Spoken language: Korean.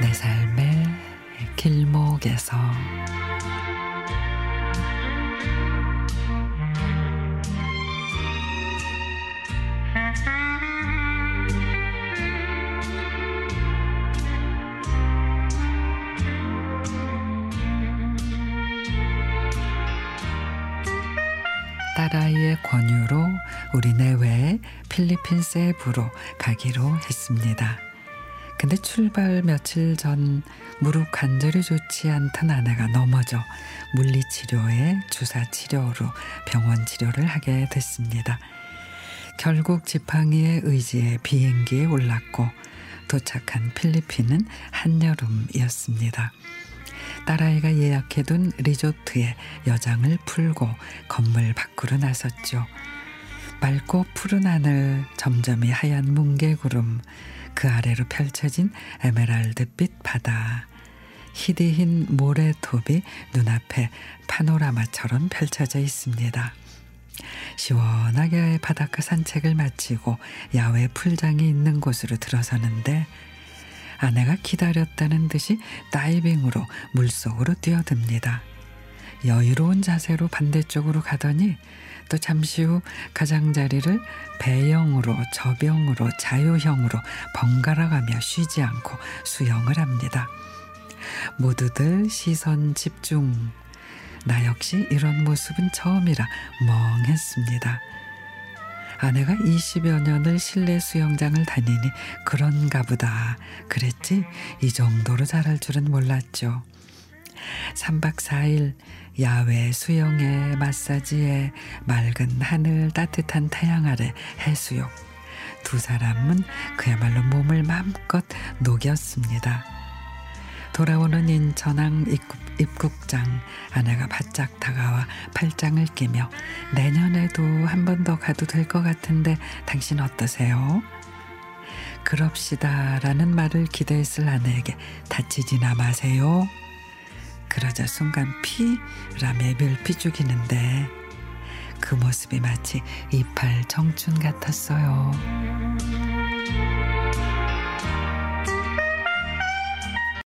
내 삶의 길목에서 딸아이의 권유로 우리 내외에 필리핀 세부로 가기로 했습니다. 근데 출발 며칠 전 무릎 관절이 좋지 않던 아내가 넘어져 물리치료에 주사 치료로 병원 치료를 하게 됐습니다. 결국 지팡이의 의지에 비행기에 올랐고 도착한 필리핀은 한여름이었습니다. 딸아이가 예약해둔 리조트에 여장을 풀고 건물 밖으로 나섰죠. 맑고 푸른 하늘, 점점이 하얀 뭉게구름, 그 아래로 펼쳐진 에메랄드빛 바다, 희디흰 모래톱이 눈앞에 파노라마처럼 펼쳐져 있습니다. 시원하게 바닷가 산책을 마치고 야외 풀장이 있는 곳으로 들어서는데 아내가 기다렸다는 듯이 다이빙으로 물속으로 뛰어듭니다. 여유로운 자세로 반대쪽으로 가더니 또 잠시 후 가장자리를 배영으로 저병으로 자유형으로 번갈아가며 쉬지 않고 수영을 합니다. 모두들 시선 집중. 나 역시 이런 모습은 처음이라 멍했습니다. 아내가 20여 년을 실내 수영장을 다니니 그런가 보다. 그랬지 이 정도로 잘할 줄은 몰랐죠. 3박 4일 야외 수영에 마사지에 맑은 하늘 따뜻한 태양 아래 해수욕. 두 사람은 그야말로 몸을 마음껏 녹였습니다. 돌아오는 인천항 입국, 입국장 아내가 바짝 다가와 팔짱을 끼며 내년에도 한 번 더 가도 될 것 같은데 당신 어떠세요? 그럽시다라는 말을 기대했을 아내에게 다치지나 마세요. 그러자 순간 피라며 멸피 죽이는데 그 모습이 마치 이팔 청춘 같았어요.